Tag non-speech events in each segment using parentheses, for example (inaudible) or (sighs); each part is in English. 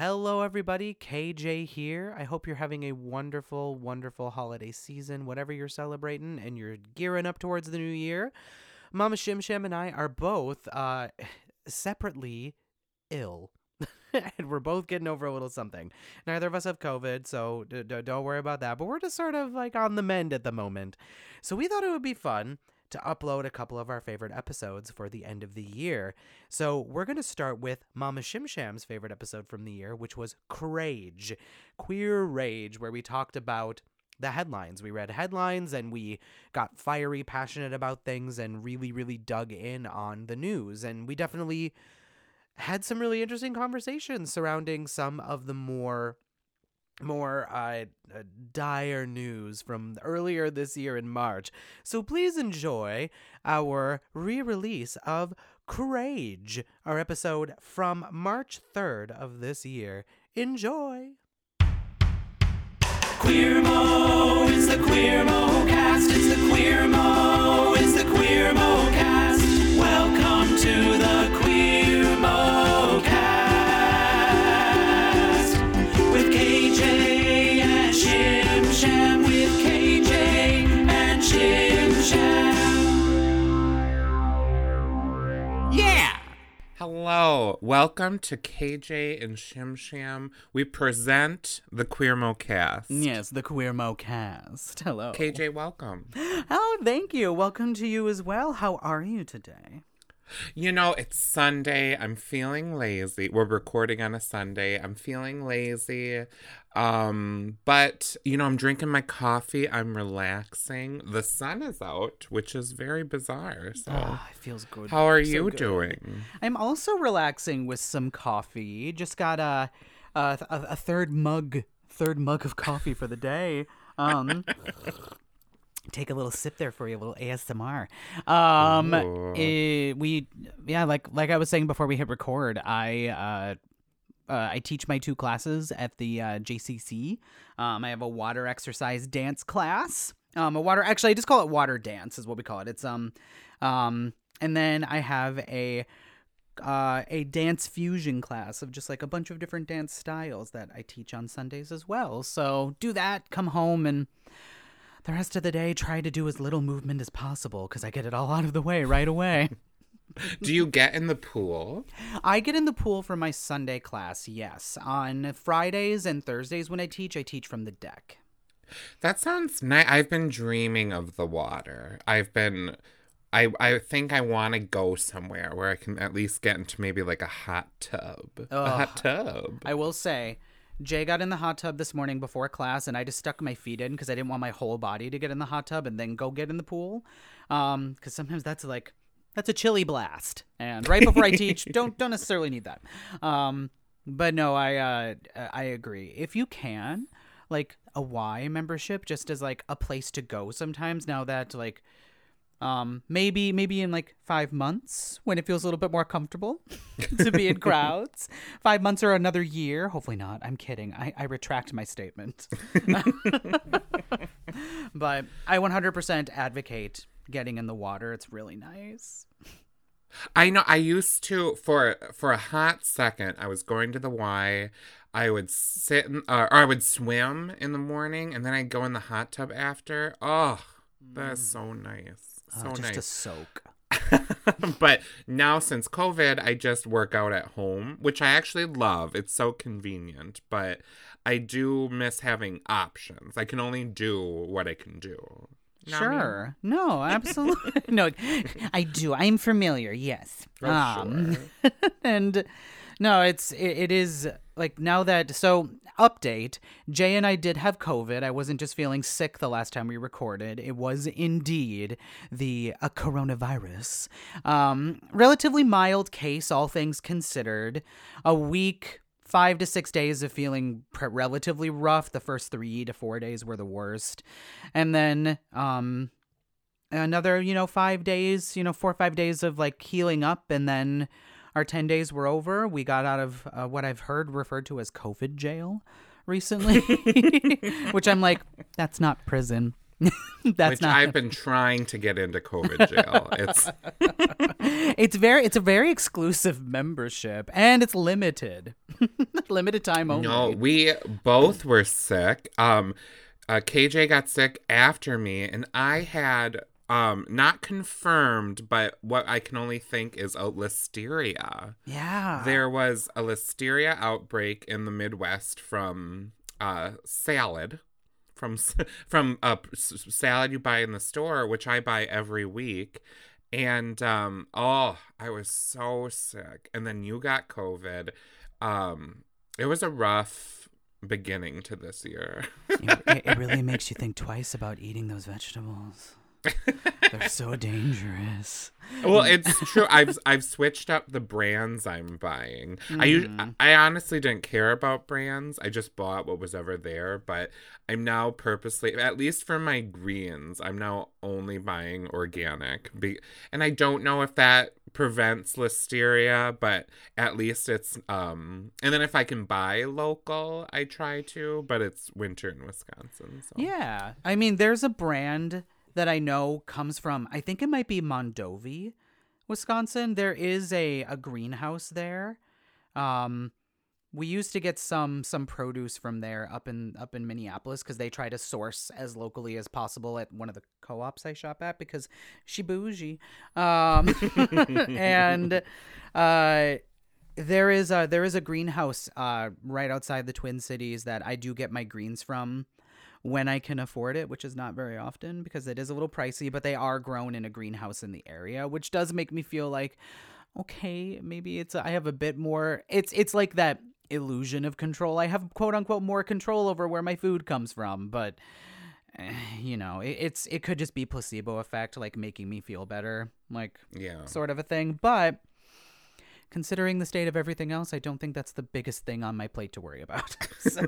Hello, everybody. KJ here. I hope you're having a wonderful, wonderful holiday season, whatever you're celebrating, and you're gearing up towards the new year. Mama Shim Sham and I are both uh, separately ill. (laughs) and we're both getting over a little something. Neither of us have COVID, so d- d- don't worry about that. But we're just sort of like on the mend at the moment. So we thought it would be fun to upload a couple of our favorite episodes for the end of the year. So we're going to start with Mama Shim Sham's favorite episode from the year, which was Qurage, Queer Rage, where we talked about the headlines. We read headlines and we got fiery, passionate about things and really, really dug in on the news. And we definitely had some really interesting conversations surrounding some of the more more uh, uh, dire news from earlier this year in March. So please enjoy our re-release of Qurage, our episode from March 3rd of this year. Enjoy. Queer Mo, it's the Queer Mo cast. It's the Queer Mo, it's the Queer Mo cast. Welcome to the Queer Hello, welcome to KJ and Shim Sham. We present the Queer Mo cast. Yes, the Queer Mo cast. Hello. KJ, welcome. (gasps) Oh, thank you. Welcome to you as well. How are you today? You know, it's Sunday. I'm feeling lazy. We're recording on a Sunday. I'm feeling lazy. Um, but you know, I'm drinking my coffee. I'm relaxing. The sun is out, which is very bizarre. So, Ah, it feels good. how are So you good. doing? I'm also relaxing with some coffee. Just got a a, a, a third mug, third mug of coffee for the day. Um, (laughs) take a little sip there for you, a little ASMR. Um, Ooh. eh, we yeah, like like I was saying before we hit record, I uh. I teach my two classes at the uh, JCC. Um, I have a water exercise dance class. Um, a water actually I just call it water dance is what we call it. It's um, um, and then I have a uh, a dance fusion class of just like a bunch of different dance styles that I teach on Sundays as well. So do that, come home, and the rest of the day try to do as little movement as possible because I get it all out of the way right away. (laughs) Do you get in the pool? I get in the pool for my Sunday class, yes. On Fridays and Thursdays when I teach, I teach from the deck. That sounds nice. I've been dreaming of the water. I've been I I think I want to go somewhere where I can at least get into maybe like a hot tub. A hot tub. I will say, Jay got in the hot tub this morning before class, and I just stuck my feet in because I didn't want my whole body to get in the hot tub and then go get in the pool. Um, because sometimes that's like that's a chilly blast, and right before I teach, (laughs) don't don't necessarily need that. Um, but no, I uh I agree. If you can, like a Y membership, just as like a place to go. Sometimes now that like um maybe maybe in like five months when it feels a little bit more comfortable (laughs) to be in (laughs) crowds five months or another year hopefully not i'm kidding i, I retract my statement but i 100% advocate getting in the water it's really nice I know I used to for for a hot second I was going to the Y. I would sit in, uh, or I would swim in the morning and then I'd go in the hot tub after. Oh, that's so nice. So Uh, just nice. to soak (laughs) but now since COVID, I just work out at home, which I actually love. It's so convenient, but I do miss having options. I can only do what I can do. Know what I mean? sure. No (laughs) absolutely. (laughs) No i do. I'm familiar yes. Oh, Um, sure. (laughs) and no it's it, it is like now that so update jay and i did have covid. I wasn't just feeling sick the last time we recorded. It was indeed the uh, coronavirus. Um relatively mild case all things considered. A week five to six days of feeling relatively rough. The first three to four days were the worst. And then um another you know five days you know four or five days of like healing up. And then our 10 days were over. We got out of uh, what i've heard referred to as covid jail recently (laughs) which i'm like that's not prison (laughs) That's which not. I've been trying to get into COVID jail. It's (laughs) It's very. It's a very exclusive membership, and it's limited. (laughs) limited time only. no, we both were sick. Um, uh, KJ got sick after me, and I had um not confirmed, but what I can only think is a listeria. Yeah. There was a listeria outbreak in the Midwest from uh, salad, from (laughs) from a salad you buy in the store, which I buy every week. And um, oh, I was so sick. And then you got COVID. Um, it was a rough beginning to this year. it- it really (laughs) makes you think twice about eating those vegetables. (laughs) They're so dangerous. well, it's true. I've I've switched up the brands I'm buying. I us- I honestly didn't care about brands. I just bought what was ever there. But I'm now purposely, at least for my greens, I'm now only buying organic. Be- and I don't know if that prevents listeria, but at least it's um. And then if I can buy local, I try to. But it's winter in Wisconsin, so Yeah. I mean, there's a brand that I know comes from, I think it might be Mondovi, Wisconsin. There is a, a greenhouse there. Um, we used to get some some produce from there up in up in Minneapolis because they try to source as locally as possible at one of the co-ops I shop at because she bougie. Um, (laughs) and uh, there is a there is a greenhouse uh, right outside the Twin Cities that I do get my greens from when I can afford it, which is not very often because it is a little pricey, but they are grown in a greenhouse in the area, which does make me feel like okay, maybe it's I have a bit more it's it's like that illusion of control. I have quote unquote more control over where my food comes from, but eh, you know, it, it's it could just be placebo effect like making me feel better, like yeah. sort of a thing, but considering the state of everything else, I don't think that's the biggest thing on my plate to worry about. (laughs) so,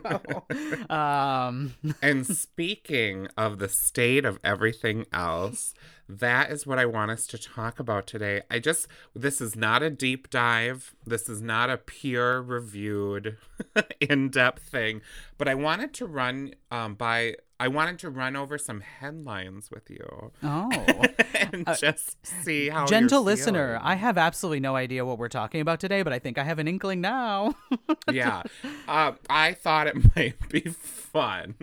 (laughs) um, And (laughs) speaking of the state of everything else, that is what I want us to talk about today. I just, this is not a deep dive. This is not a peer reviewed, in depth thing, but I wanted to run um, by, I wanted to run over some headlines with you oh, (laughs) and just see how. gentle listener. I have absolutely no idea what we're talking about today, but I think I have an inkling now. (laughs) yeah. Uh, I thought it (laughs) might be fun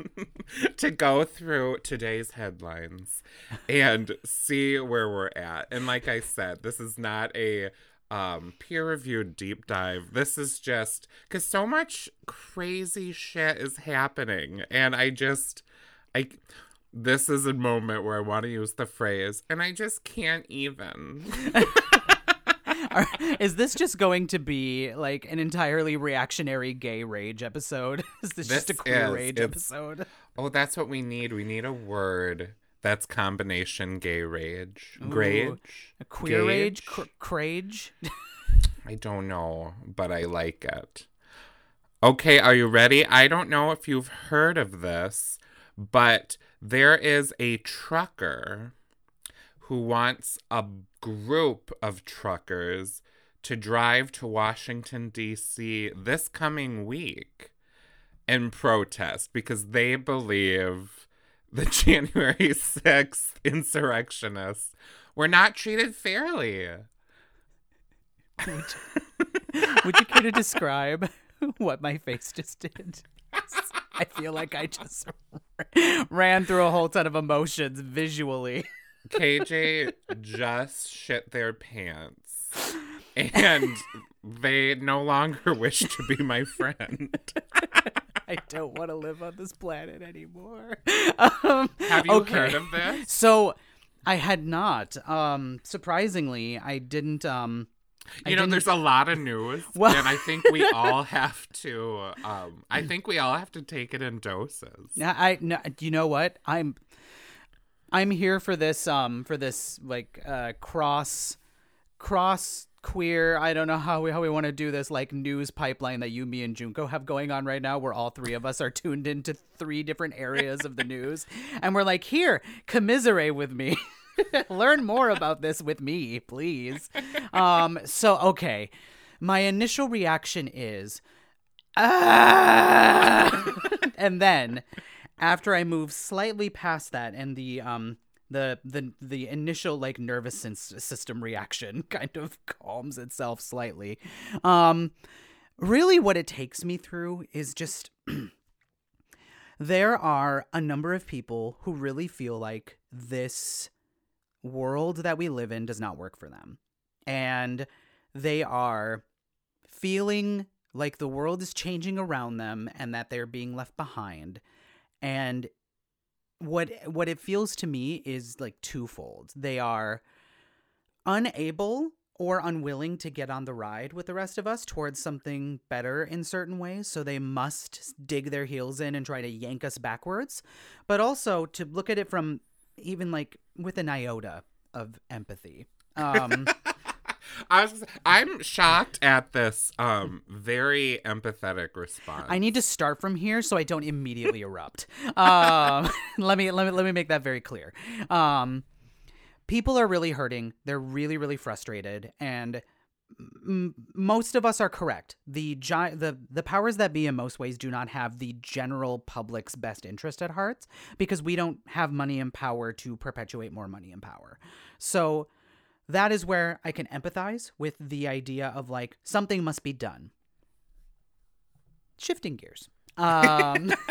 to go through today's headlines and see where we're at. And like I said, this is not a um peer reviewed deep dive. This is just cuz so much crazy shit is happening and I just I this is a moment where I want to use the phrase and I just can't even. (laughs) Is this just going to be like an entirely reactionary gay rage episode? (laughs) Is this, just a queer is. rage episode? Oh, that's what we need. We need a word that's combination gay rage. Ooh, Rage? A queer rage? Gage? Cr- crage? (laughs) I don't know, but I like it. Okay, are you ready? I don't know if you've heard of this, but there is a trucker who wants a group of truckers to drive to Washington, D.C. this coming week in protest because they believe the (laughs) January 6th insurrectionists were not treated fairly. Would you care to describe (laughs) what my face just did? I feel like I just (laughs) ran through a whole ton of emotions visually. KJ just shit their pants and they no longer wish to be my friend. (laughs) I don't want to live on this planet anymore. Um, Have you okay. heard of this? So I had not. Um, surprisingly, I didn't. Um, I You know, didn't- there's a lot of news, (laughs) Well- and I think we all have to. Um, I think we all have to take it in doses. Yeah, I no, you know what? I'm I'm here for this um for this like uh cross cross queer, I don't know how we how we want to do this like news pipeline that you me and Junko have going on right now where all three of us are tuned into three different areas of the news and we're like, "Here, commiserate with me." (laughs) (laughs) Learn more about this with me, please. Um so okay. My initial reaction is ah! and then after I move slightly past that and the um the the the initial like nervous system reaction (laughs) kind of calms itself slightly. Um really what it takes me through is just (clears throat) there are a number of people who really feel like this world that we live in does not work for them. And they are feeling like the world is changing around them and that they're being left behind. And what what it feels to me is like twofold. They are unable or unwilling to get on the ride with the rest of us towards something better in certain ways. So they must dig their heels in and try to yank us backwards. But also to look at it from even like with an iota of empathy. (laughs) Um, I was, I'm shocked at this um very empathetic response. I need to start from here so I don't immediately erupt. (laughs) Um, let me let me let me make that very clear. Um, people are really hurting. They're really really frustrated, and m- most of us are correct. The gi- the the powers that be in most ways do not have the general public's best interest at heart because we don't have money and power to perpetuate more money and power. So that is where I can empathize with the idea of like something must be done. Shifting gears. Um, (laughs)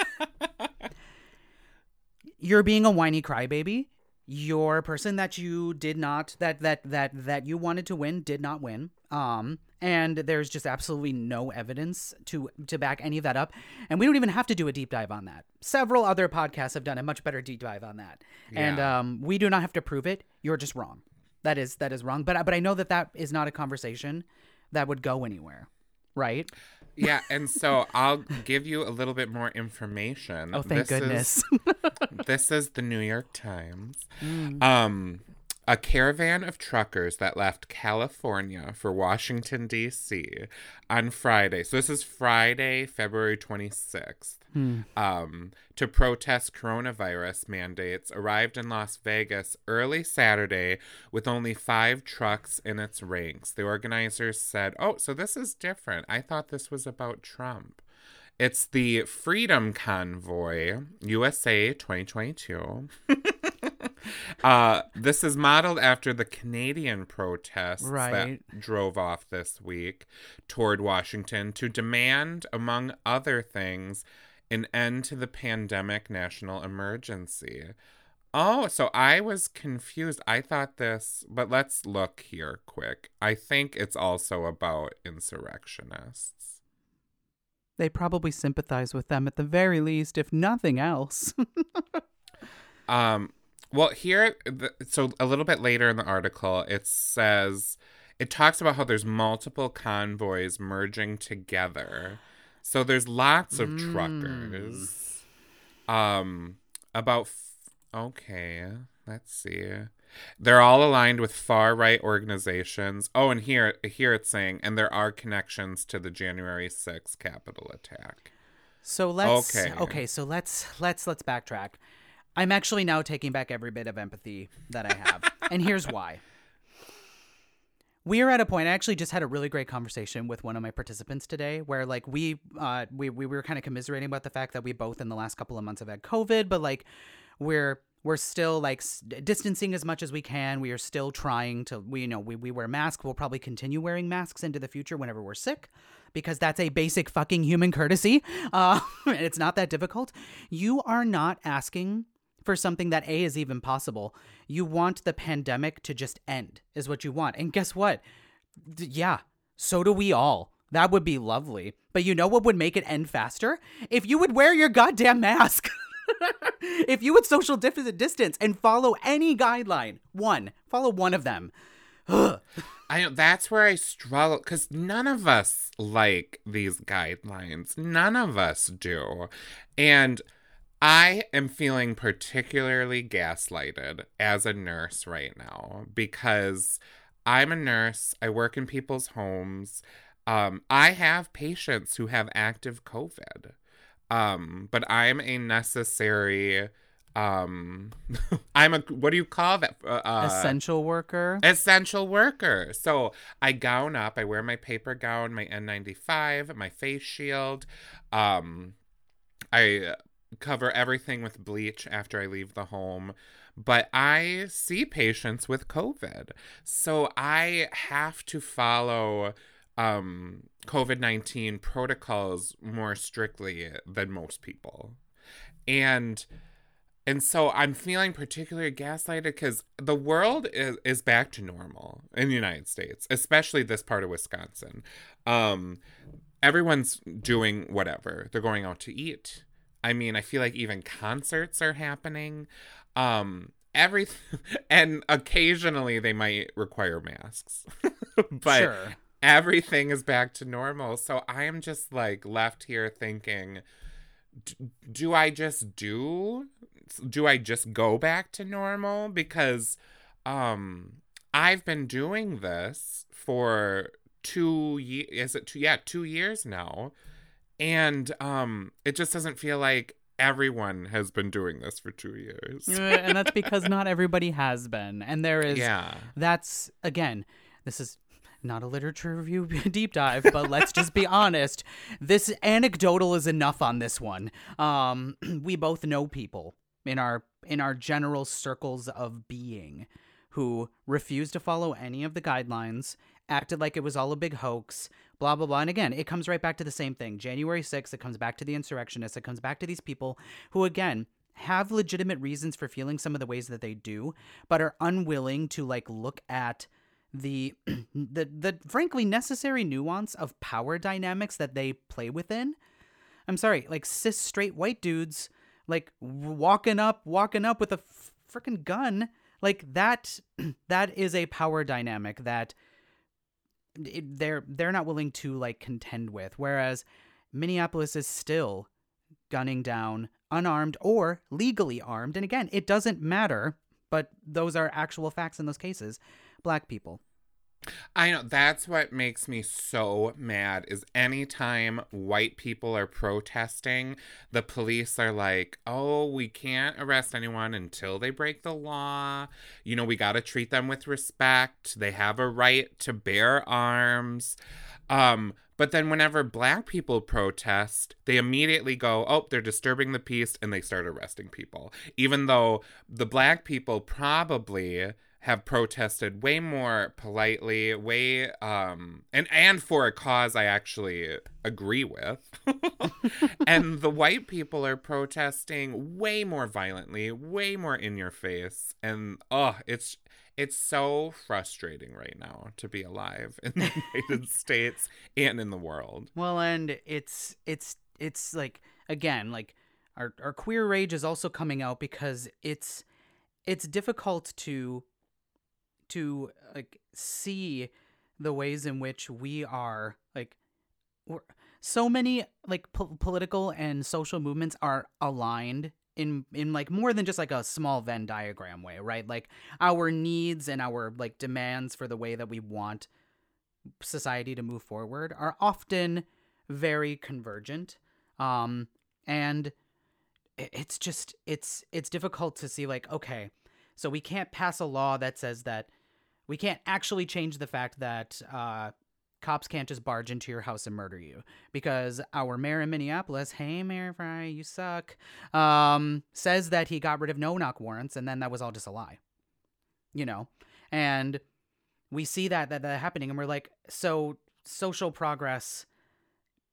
(laughs) you're being a whiny crybaby. You're person that you did not that that that that you wanted to win did not win. Um, and there's just absolutely no evidence to to back any of that up. And we don't even have to do a deep dive on that. Several other podcasts have done a much better deep dive on that. And um, we do not have to prove it. You're just wrong. That is that is wrong. But I- but I know that that is not a conversation that would go anywhere, right? Yeah, and so I'll give you a little bit more information. Oh, thank This is- goodness. (laughs) (laughs) this is the New York Times. Mm. Um, a caravan of truckers that left California for Washington, D.C. on Friday. So this is Friday, February 26th. Hmm. Um, to protest coronavirus mandates arrived in Las Vegas early Saturday with only five trucks in its ranks. The organizers said, Oh, so this is different. I thought this was about Trump. It's the Freedom Convoy USA 2022. (laughs) uh, this is modeled after the Canadian protests Right. that drove off this week toward Washington to demand, among other things, an end to the pandemic national emergency. Oh, so I was confused. I thought this, but let's look here quick. I think it's also about insurrectionists. They probably sympathize with them at the very least, if nothing else. (laughs) Um, well, here, so a little bit later in the article, it says it talks about how there's multiple convoys merging together. So there's lots of truckers. Um, about f- okay, let's see. They're all aligned with far right organizations. Oh, and here here it's saying, and there are connections to the January 6th Capitol attack. So let's Okay. okay. so let's let's let's backtrack. I'm actually now taking back every bit of empathy that I have. and here's why. We are at a point I actually just had a really great conversation with one of my participants today where like we uh we we were kind of commiserating about the fact that we both in the last couple of months have had COVID, but like we're we're still like distancing as much as we can. We are still trying to we you know we we wear masks. We'll probably continue wearing masks into the future whenever we're sick because that's a basic fucking human courtesy. (laughs) Uh, it's not that difficult. You are not asking for something that A is even possible. You want the pandemic to just end, is what you want. And guess what? D- yeah, so do we all. That would be lovely. But you know what would make it end faster? If you would wear your goddamn mask. (laughs) if you would social distance and follow any guideline, one, follow one of them. I that's where I struggle because none of us like these guidelines. None of us do. And I am feeling particularly gaslighted as a nurse right now because I'm a nurse. I work in people's homes. Um, I have patients who have active COVID. Um, but I'm a necessary um (laughs) I'm a what do you call that? Uh, uh, Essential worker. essential worker. So I gown up. I wear my paper gown, my N95, my face shield. Um, I cover everything with bleach after I leave the home. But I see patients with COVID. So I have to follow um, COVID 19 protocols more strictly than most people. And and so I'm feeling particularly gaslighted because the world is, is back to normal in the United States, especially this part of Wisconsin. Um, everyone's doing whatever. They're going out to eat. I mean, I feel like even concerts are happening. Um, everything, (laughs) and occasionally they might require masks, (laughs) but sure. everything is back to normal. So I am just like left here thinking, d- do I just do? Do I just go back to normal? Because um, I've been doing this for two years. Is it two? Yeah, two years now, and um, it just doesn't feel like everyone has been doing this for two years. (laughs) And that's because not everybody has been. And there is yeah. that's again, this is not a literature review (laughs) deep dive, but let's just be honest. This anecdotal is enough on this one. Um, (clears throat) we both know people in our in our general circles of being who refuse to follow any of the guidelines, acted like it was all a big hoax, blah blah blah. And again, it comes right back to the same thing. January 6th, it comes back to the insurrectionists, it comes back to these people who again have legitimate reasons for feeling some of the ways that they do, but are unwilling to like look at the (clears throat) the the frankly necessary nuance of power dynamics that they play within. I'm sorry, like cis straight white dudes like walking up walking up with a freaking gun like that (clears throat) that is a power dynamic that it, they're they're not willing to like contend with whereas Minneapolis is still gunning down unarmed or legally armed. And again it doesn't matter but those are actual facts in those cases. Black people I know that's what makes me so mad is anytime white people are protesting, the police are like, "Oh, we can't arrest anyone until they break the law. You know, we got to treat them with respect. They have a right to bear arms." Um, but then whenever black people protest, they immediately go, "Oh, they're disturbing the peace," and they start arresting people. Even though the black people probably have protested way more politely, way um and and for a cause I actually agree with. (laughs) and the white people are protesting way more violently, way more in your face. And oh, it's it's so frustrating right now to be alive in the (laughs) United States and in the world. Well, and it's it's it's like again, like our our queer rage is also coming out because it's it's difficult to to like see the ways in which we are like we're, so many like po- political and social movements are aligned in in like more than just like a small Venn diagram way, right? Like our needs and our like demands for the way that we want society to move forward are often very convergent. Um and it's just it's it's difficult to see like okay, so we can't pass a law that says that we can't actually change the fact that uh, cops can't just barge into your house and murder you because our mayor in Minneapolis, hey Mayor Frey, you suck, um, says that he got rid of no knock warrants and then that was all just a lie, you know, and we see that that, that happening and we're like, so social progress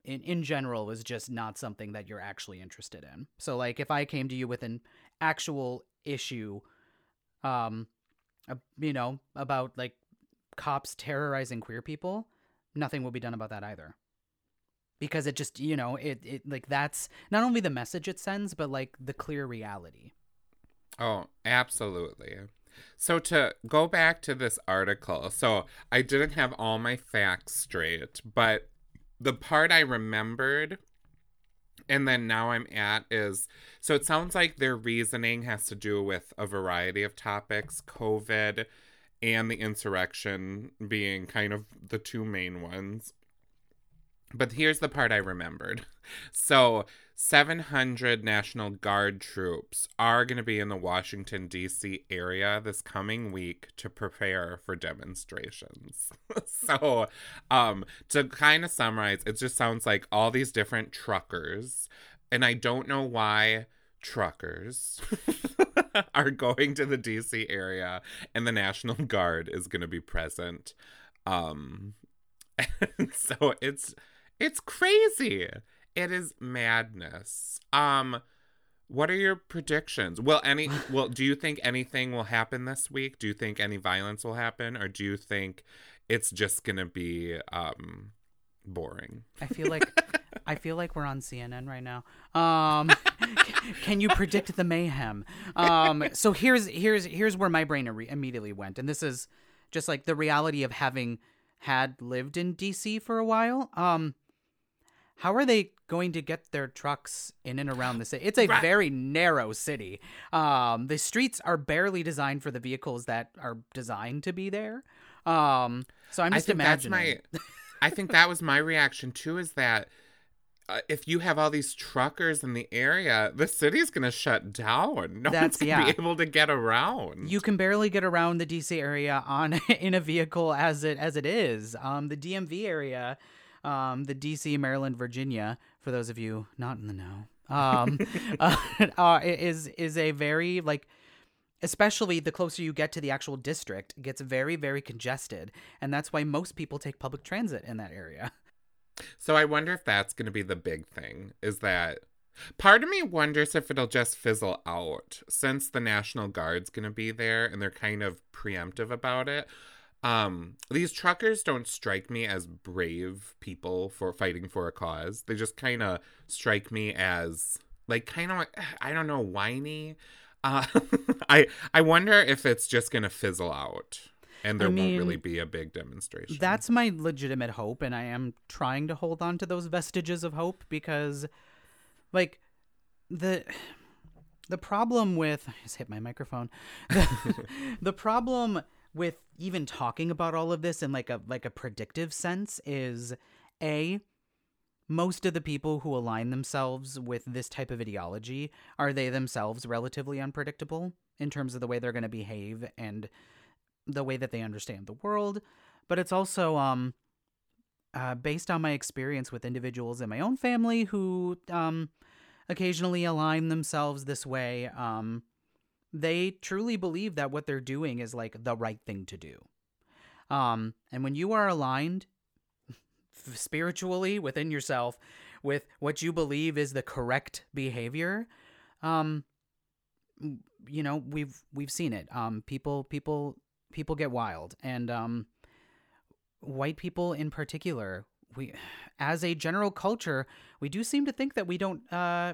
in in general is just not something that you're actually interested in. So like if I came to you with an actual issue um uh, you know about like cops terrorizing queer people, nothing will be done about that either. Because it just, you know, it it like that's not only the message it sends but like the clear reality. Oh, absolutely. So to go back to this article, so I didn't have all my facts straight, but the part I remembered and then now I'm at is so it sounds like their reasoning has to do with a variety of topics, COVID and the insurrection being kind of the two main ones. But here's the part I remembered. So, 700 National Guard troops are going to be in the Washington, D.C. area this coming week to prepare for demonstrations. (laughs) so, um, to kind of summarize, it just sounds like all these different truckers and I don't know why truckers (laughs) are going to the DC area and the National Guard is going to be present. Um (laughs) and so it's it's crazy. It is madness. Um what are your predictions? Will any (laughs) well do you think anything will happen this week? Do you think any violence will happen or do you think it's just going to be um boring? I feel like (laughs) I feel like we're on CNN right now. Um, (laughs) can you predict the mayhem? Um, so here's here's here's where my brain re- immediately went, and this is just like the reality of having had lived in DC for a while. Um, how are they going to get their trucks in and around the city? It's a Right. very narrow city. Um, the streets are barely designed for the vehicles that are designed to be there. Um, so I'm I just that's imagining. my I think that was my reaction too is that uh, if you have all these truckers in the area, the city's going to shut down. No That's- one's going to yeah. be able to get around. You can barely get around the DC area on (laughs) in a vehicle as it as it is. Um, the DMV area, um, the DC, Maryland, Virginia. For those of you not in the know, (laughs) um, (laughs) uh, uh, is is a very like, especially the closer you get to the actual district, gets very very congested, and that's why most people take public transit in that area. So I wonder if that's going to be the big thing is that part of me wonders if it'll just fizzle out since the National Guard's going to be there and they're kind of preemptive about it. Um, these truckers don't strike me as brave people for fighting for a cause. They just kind of strike me as like kind of I don't know whiny. Uh, (laughs) I I wonder if it's just going to fizzle out and there mean, won't really be a big demonstration. That's my legitimate hope, and I am trying to hold on to those vestiges of hope because, like, the the problem with I just hit my microphone. (laughs) The, the problem with even talking about all of this in like a like a predictive sense is a most of the people who align themselves with this type of ideology are they themselves relatively unpredictable in terms of the way they're going to behave and the way that they understand the world? But it's also um uh, based on my experience with individuals in my own family who um occasionally align themselves this way um they truly believe that what they're doing is like the right thing to do. Um and when you are aligned (laughs) spiritually within yourself with what you believe is the correct behavior um you know we've we've seen it. Um people people people get wild. And um white people in particular we (sighs) as a general culture we do seem to think that we don't uh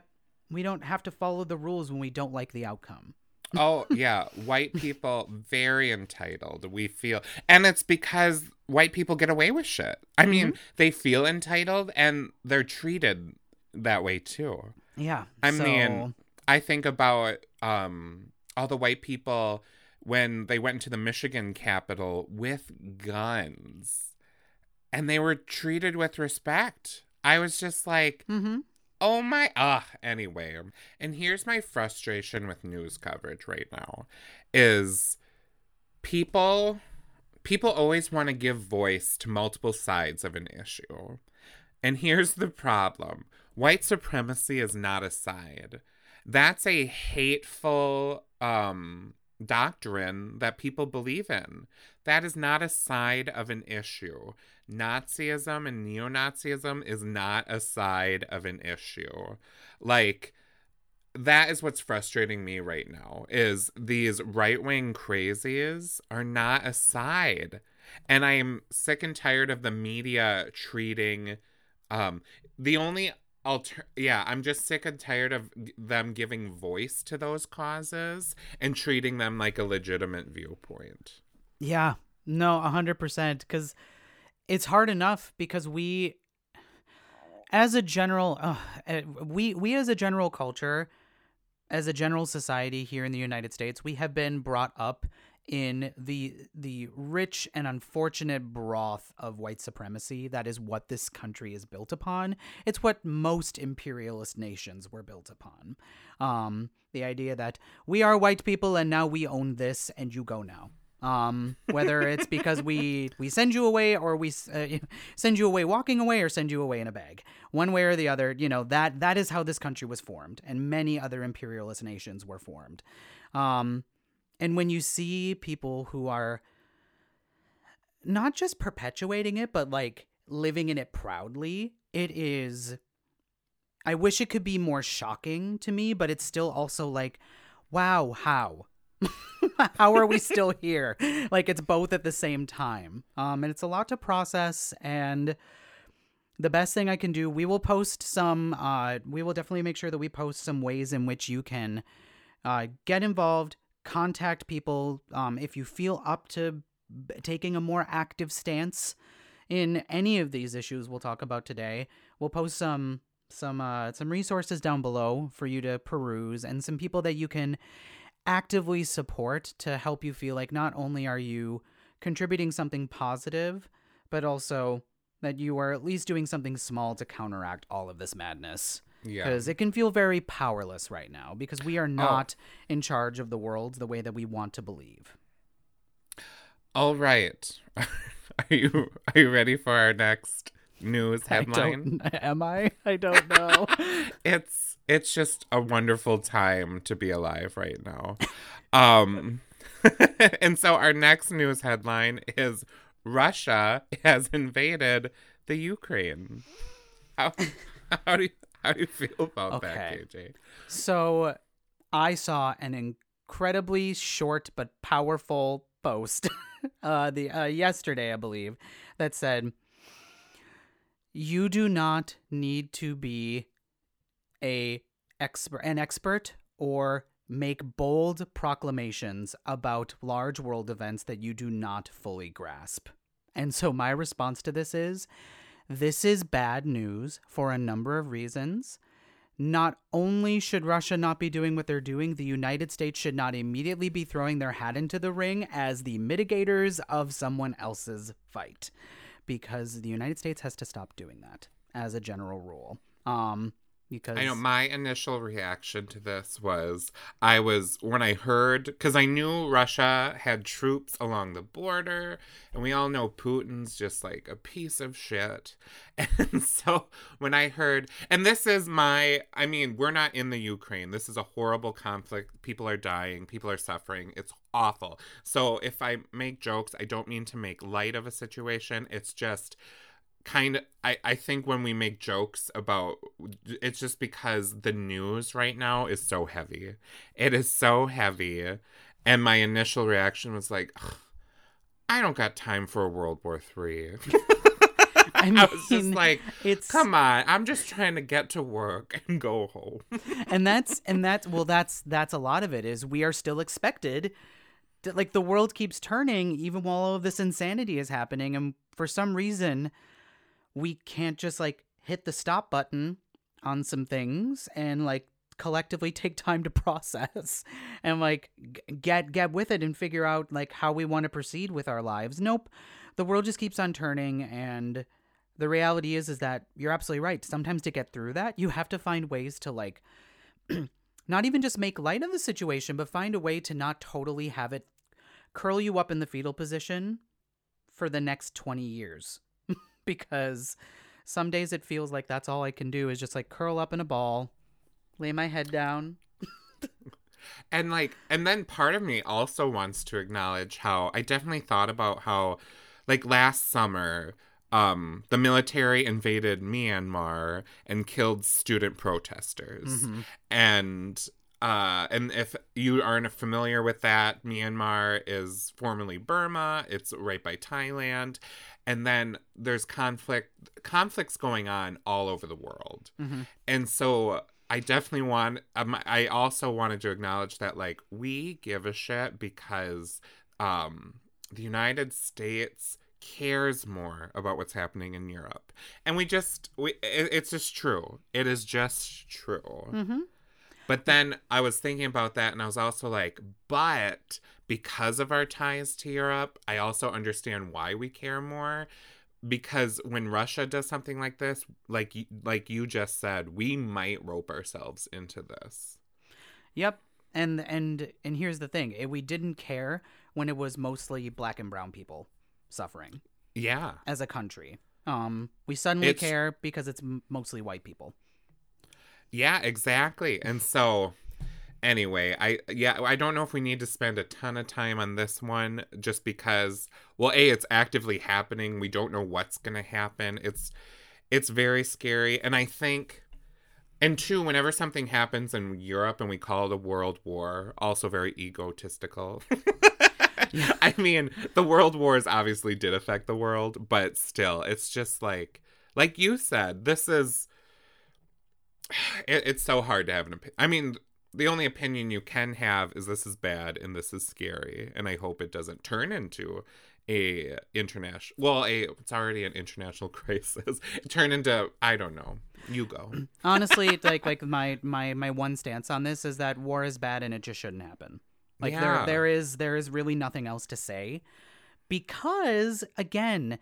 we don't have to follow the rules when we don't like the outcome Oh, yeah. White people, very entitled. We feel. And it's because white people get away with shit. I mean, they feel entitled and they're treated that way too. yeah I so- mean, I think about um, all the white people when they went into the Michigan Capitol with guns and they were treated with respect. I was just like, Mhm. Oh my ah anyway. And here's my frustration with news coverage right now is people people always want to give voice to multiple sides of an issue. And here's the problem. White supremacy is not a side. That's a hateful um doctrine that people believe in. That is not a side of an issue. Nazism and neo Nazism is not a side of an issue. Like, that is what's frustrating me right now is these right-wing crazies are not a side and i'm sick and tired of the media treating um the only alter yeah i'm just sick and tired of them giving voice to those causes and treating them like a legitimate viewpoint Yeah, no, a hundred percent. Because it's hard enough because we, as a general, uh, uh, we we as a general culture, as a general society here in the United States, we have been brought up in the the rich and unfortunate broth of white supremacy that is what this country is built upon. It's what most imperialist nations were built upon. Um the idea that we are white people and now we own this and you go now. Um, whether it's (laughs) because we we send you away or we uh, (laughs) send you away walking away or send you away in a bag, one way or the other, you know that that is how this country was formed, and many other imperialist nations were formed. Um, and when you see people who are not just perpetuating it, but like living in it proudly, it is. I wish it could be more shocking to me, but it's still also like, wow, how? (laughs) how are we still (laughs) here? Like it's both at the same time. Um, and it's a lot to process. And the best thing I can do, we will post some. Uh, we will definitely make sure that we post some ways in which you can uh, get involved, contact people um, if you feel up to b- taking a more active stance in any of these issues we'll talk about today. We'll post some some uh, some resources down below for you to peruse and some people that you can actively support to help you feel like not only are you contributing something positive, but also that you are at least doing something small to counteract all of this madness. Yeah. Because it can feel very powerless right now because we are not in charge of the world the way that we want to believe. All right. (laughs) are you are you ready for our next news headline? don't, am I? I don't know. (laughs) it's it's just a wonderful time to be alive right now. Um (laughs) and so our next news headline is Russia has invaded the Ukraine. How how do you how do you feel about Okay. that, KJ? So I saw an incredibly short but powerful post (laughs) uh, the uh, yesterday, I believe, that said, "You do not need to be a expert, an expert, or make bold proclamations about large world events that you do not fully grasp." And so my response to this is, this is bad news for a number of reasons. Not only should Russia not be doing what they're doing, the United States should not immediately be throwing their hat into the ring as the mitigators of someone else's fight. Because the United States has to stop doing that as a general rule. Um because I know my initial reaction to this was I was when I heard because I knew Russia had troops along the border, and we all know Putin's just like a piece of shit. (laughs) And so when I heard, and this is my, I mean, we're not in the Ukraine. This is a horrible conflict. People are dying, people are suffering. It's awful. So if I make jokes, I don't mean to make light of a situation. It's just kind of I, I think when we make jokes about it's just because the news right now is so heavy. It is so heavy. And my initial reaction was like i don't got time for a world war three. (laughs) I, (laughs) i was just like it's come on i'm just trying to get to work and go home. (laughs) And that's and that's well that's that's a lot of it is we are still expected to, like the world keeps turning even while all of this insanity is happening. And for some reason we can't just like hit the stop button on some things and like collectively (laughs) take time to process and like get get with it and figure out like how we want to proceed with our lives. Nope. The world just keeps on turning and the reality is is that you're absolutely right. Sometimes to get through that you have to find ways to like (clears throat) not even just make light of the situation but find a way to not totally have it curl you up in the fetal position for the next 20 years because some days it feels like that's all I can do is just like curl up in a ball, lay my head down. (laughs) and like and then part of me also wants to acknowledge how i definitely thought about how like last summer um the military invaded myanmar and killed student protesters. And uh and if you aren't familiar with that myanmar is formerly burma. It's right by thailand and then there's conflict conflicts going on all over the world and so I definitely want. Um, I also wanted to acknowledge that, like, we give a shit because um, the United States cares more about what's happening in Europe, and we just, we, it, it's just true. It is just true. Mm-hmm. But then I was thinking about that, and I was also like, but because of our ties to Europe, I also understand why we care more. Because when Russia does something like this, like like you just said, we might rope ourselves into this. Yep. And and and here's the thing: we didn't care when it was mostly black and brown people suffering Yeah. as a country. Um, we suddenly It's- care because it's mostly white people. Yeah, exactly. And so anyway, I yeah, I don't know if we need to spend a ton of time on this one just because well, A, it's actively happening. We don't know what's going to happen. It's it's very scary and I think and two, whenever something happens in Europe and we call it a world war, also very egotistical. (laughs) I mean, the world wars obviously did affect the world, but still, it's just like, like you said, this is. It, it's so hard to have an opinion. I mean, the only opinion you can have is this is bad and this is scary, and I hope it doesn't turn into a international. Well, a it's already an international (laughs) crisis. Turn into I don't know. You go. (clears throat) Honestly, like like my my my one stance on this is that war is bad and it just shouldn't happen. Like Yeah. there there is there is really nothing else to say because again,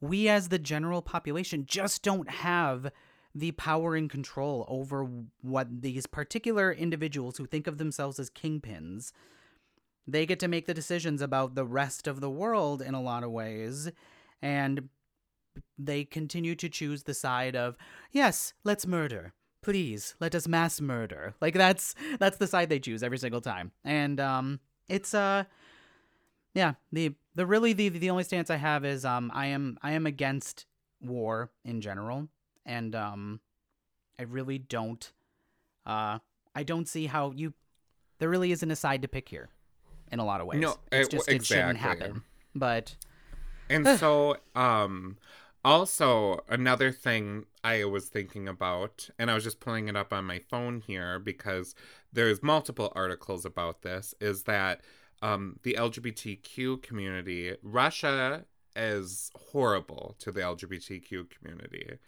we as the general population just don't have the power and control over what these particular individuals who think of themselves as kingpins they get to make the decisions about the rest of the world in a lot of ways and they continue to choose the side of yes let's murder. Please let us mass murder. Like that's that's the side they choose every single time. And um it's uh yeah the the really the the only stance i have is um i am i am against war in general and um i really don't uh i don't see how you there really isn't a side to pick here in a lot of ways. No, it's it- just it shouldn't happen but And so, um, also another thing I was thinking about, and I was just pulling it up on my phone here because there's multiple articles about this, is that um, the LGBTQ community, Russia is horrible to the LGBTQ community,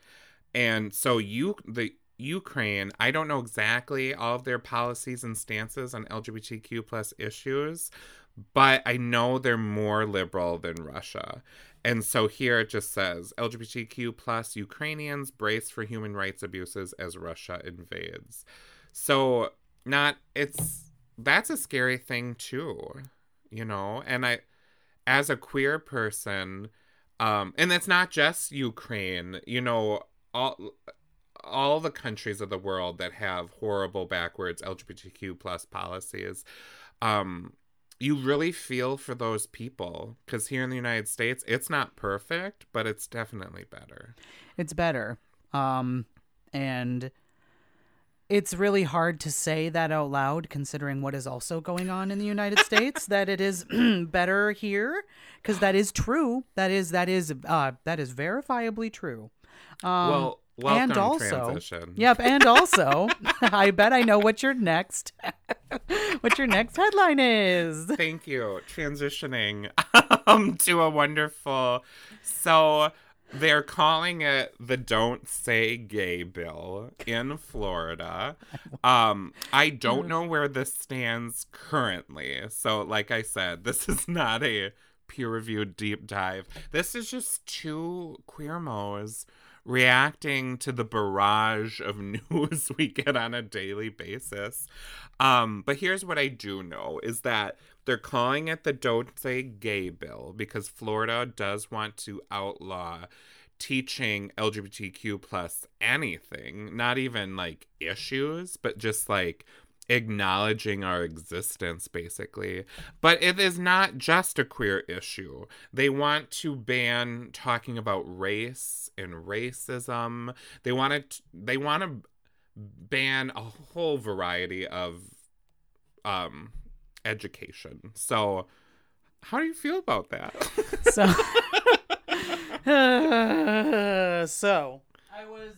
and so you the Ukraine, I don't know exactly all of their policies and stances on LGBTQ plus issues, but I know they're more liberal than Russia. And so here it just says LGBTQ plus Ukrainians brace for human rights abuses as Russia invades. So not it's that's a scary thing too, you know. And I, as a queer person, um, and it's not just Ukraine, you know, all all the countries of the world that have horrible backwards LGBTQ plus policies, um, you really feel for those people because here in the United States, it's not perfect, but it's definitely better. it's better. Um, and it's really hard to say that out loud considering what is also going on in the United (laughs) States that it is (clears throat) better here because that is true. That is that is uh that is verifiably true. Um, well, welcome and also, transition. Yep, and also, (laughs) I bet I know what your next, (laughs) what your next headline is. Thank you. Transitioning (laughs) um, to a wonderful. So they're calling it the Don't Say Gay Bill in Florida. Um, I don't know where this stands currently. So, like I said, this is not a peer reviewed deep dive. This is just two queer mo's reacting to the barrage of (laughs) news we get on a daily basis. Um, but here's what I do know is that they're calling it the Don't Say Gay Bill because Florida does want to outlaw teaching LGBTQ plus anything, not even like issues, but just like acknowledging our existence basically. But it is not just a queer issue. They want to ban talking about race and racism. They want to they want to ban a whole variety of um education. So how do you feel about that? So, (laughs) (laughs) (laughs) so I was,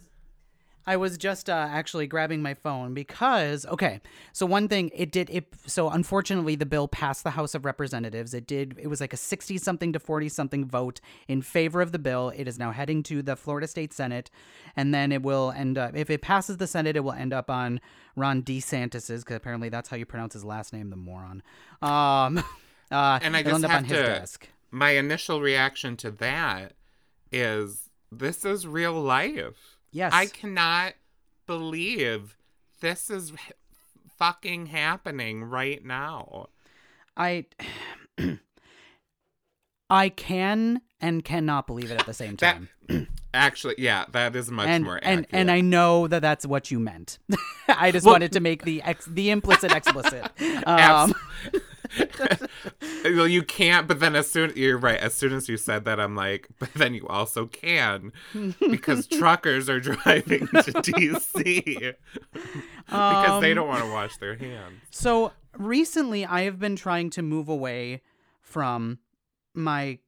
I was just uh, actually grabbing my phone because okay. So one thing it did it. So unfortunately, the bill passed the House of Representatives. It did. It was like a sixty something to forty something vote in favor of the bill. It is now heading to the Florida State Senate, and then it will end up. If it passes the Senate, it will end up on Ron DeSantis's because apparently that's how you pronounce his last name, the moron. Um, (laughs) uh, And I just end up have on his to- desk. my initial reaction to that is this is real life Yes. I cannot believe this is fucking happening right now. I (clears throat) I can and cannot believe it at the same That time. (clears throat) actually, yeah, that is much and more and accurate. and I know that that's what you meant. (laughs) I just Well- wanted to make the ex- the implicit explicit. (laughs) Um, (laughs) (laughs) well, you can't, but then as soon you're right. As soon as you said that, I'm like, (laughs) but then you also can because (laughs) truckers are driving to DC because they Um, don't want to wash their hands. So recently, I have been trying to move away from my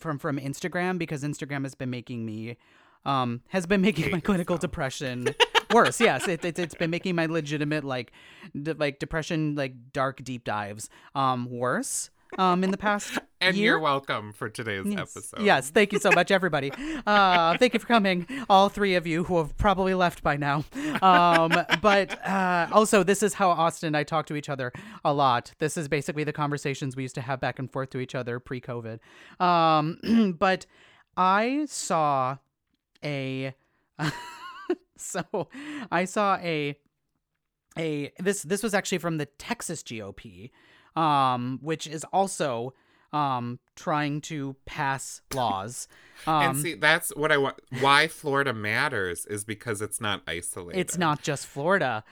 from from Instagram because Instagram has been making me um has been making Hate my clinical depression worse. Yes, it, it, it's been making my legitimate like de- like depression like dark deep dives um worse um in the past (laughs) And year. you're welcome for today's Yes. episode. Yes, thank you so much, everybody. (laughs) Uh, thank you for coming, all three of you who have probably left by now. Um, but uh, also, this is how Austin and I talk to each other a lot. This is basically the conversations we used to have back and forth to each other pre-COVID. Um, (clears throat) but I saw a, (laughs) (laughs) so I saw a a this this was actually from the Texas GOP, um, which is also um trying to pass laws. (laughs) Um, and see, that's what I want. Why Florida matters is because it's not isolated. it's not just Florida.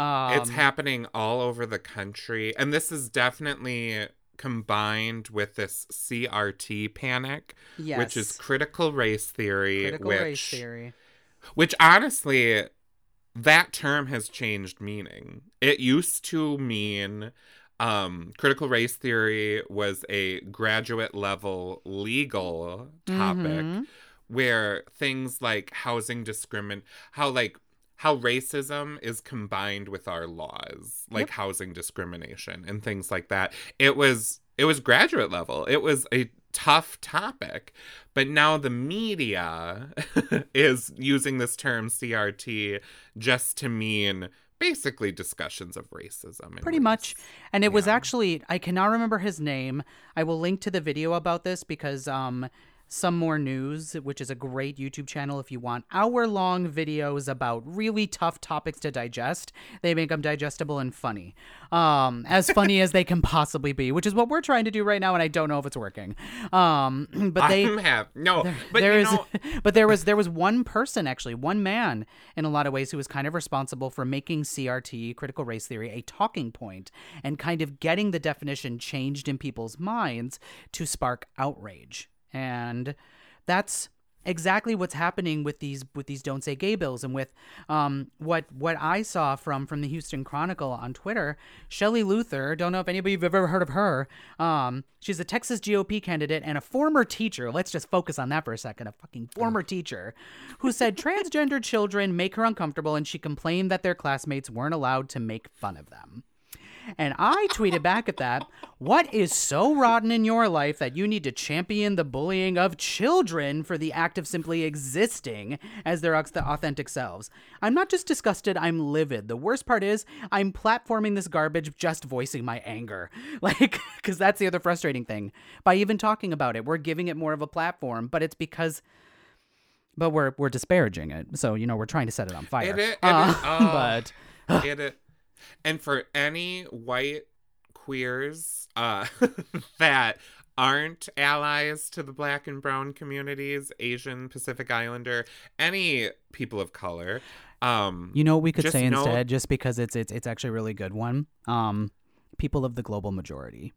Um, it's happening all over the country, and this is definitely combined with this CRT panic, yes. which is critical race theory, critical which race theory. Which honestly that term has changed meaning it used to mean um, critical race theory was a graduate level legal topic Mhm. where things like housing discrimin how like how racism is combined with our laws like Yep. housing discrimination and things like that it was it was graduate level it was a tough topic but now the media (laughs) is using this term crt just to mean basically discussions of racism Pretty much. And it was actually I cannot remember his name. I will link to the video about this because um some more news, which is a great YouTube channel if you want hour long videos about really tough topics to digest. They make them digestible and funny. Um, as funny as they can possibly be, which is what we're trying to do right now, and I don't know if it's working. Um, (clears throat) but they I'm have no but there is know (laughs) but there was there was one person actually one man in a lot of ways who was kind of responsible for making crt critical race theory a talking point and kind of getting the definition changed in people's minds to spark outrage and that's exactly what's happening with these with these don't say gay bills and with um what what I saw from from the Houston Chronicle on Twitter. Shelley Luther don't know if anybody have ever heard of her um she's a Texas GOP candidate and a former teacher. Let's just focus on that for a second. A fucking former teacher who said transgender children make her uncomfortable and she complained that their classmates weren't allowed to make fun of them and I tweeted back at that, what is so rotten in your life that you need to champion the bullying of children for the act of simply existing as their authentic selves? I'm not just disgusted, I'm livid. The worst part is, I'm platforming this garbage just voicing my anger. (laughs) Like, because that's the other frustrating thing. By even talking about it, we're giving it more of a platform, but it's because. But we're we're disparaging it, so you know we're trying to set it on fire. It it Uh, is- (laughs) oh. but it, it- and for any white queers uh, (laughs) that aren't allies to the black and brown communities, Asian, Pacific Islander, any people of color, um, You know what we could say know- instead, just because it's it's it's actually a really good one. Um, people of the global majority.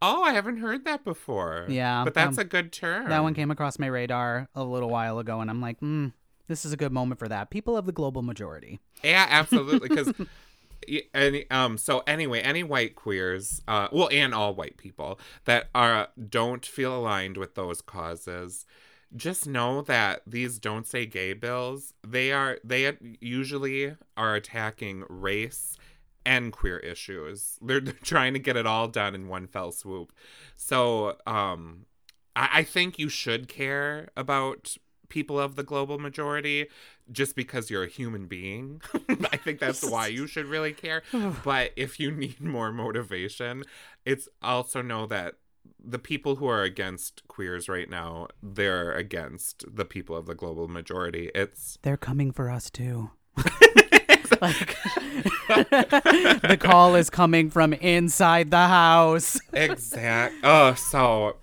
oh, I haven't heard that before. Yeah, but that's um, a good term. That one came across my radar a little while ago, and I'm like, hmm, this is a good moment for that. People of the global majority. Yeah, absolutely. Because (laughs) any um, so anyway, any white queers, uh, well, and all white people that are don't feel aligned with those causes, just know that these don't say gay bills. They are they usually are attacking race and queer issues. They're, they're trying to get it all done in one fell swoop. So um, I, I think you should care about people of the global majority just because you're a human being. (laughs) I think that's why you should really care. (laughs) But if you need more motivation, it's also know that the people who are against queers right now, they're against the people of the global majority. It's They're coming for us too. (laughs) like the call is coming from inside the house. exact. Oh, so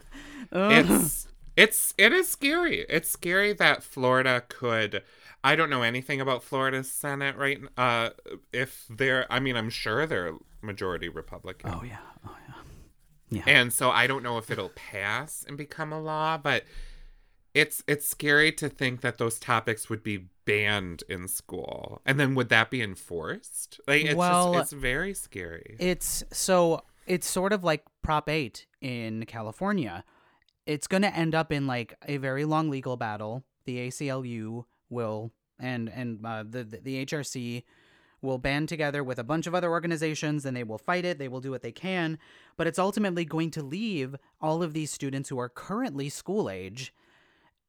it's it's it is scary. It's scary that Florida could I don't know anything about Florida's Senate right uh if they're I mean I'm sure they're majority Republican. Oh yeah. Oh yeah. Yeah. And so I don't know if it'll pass and become a law, but it's it's scary to think that those topics would be banned in school. And then would that be enforced? Like it's Well, just it's very scary. It's so it's sort of like Prop 8 in California. It's going to end up in like a very long legal battle. The ACLU will and and uh, the, the the HRC will band together with a bunch of other organizations and they will fight it. They will do what they can, but it's ultimately going to leave all of these students who are currently school age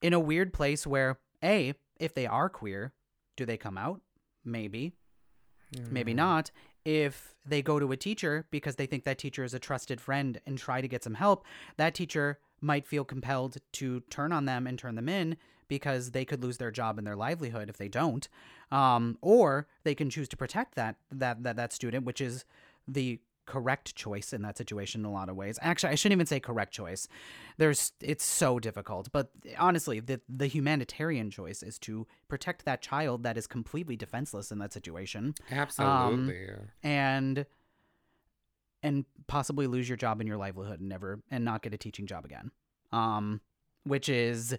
in a weird place where a if they are queer, do they come out? Maybe. Maybe not. If they go to a teacher because they think that teacher is a trusted friend and try to get some help, that teacher might feel compelled to turn on them and turn them in because they could lose their job and their livelihood if they don't. Um, or they can choose to protect that that that, that student, which is the correct choice in that situation in a lot of ways. Actually, I shouldn't even say correct choice. There's it's so difficult, but honestly, the the humanitarian choice is to protect that child that is completely defenseless in that situation Absolutely. and and possibly lose your job and your livelihood and never and not get a teaching job again. Um which is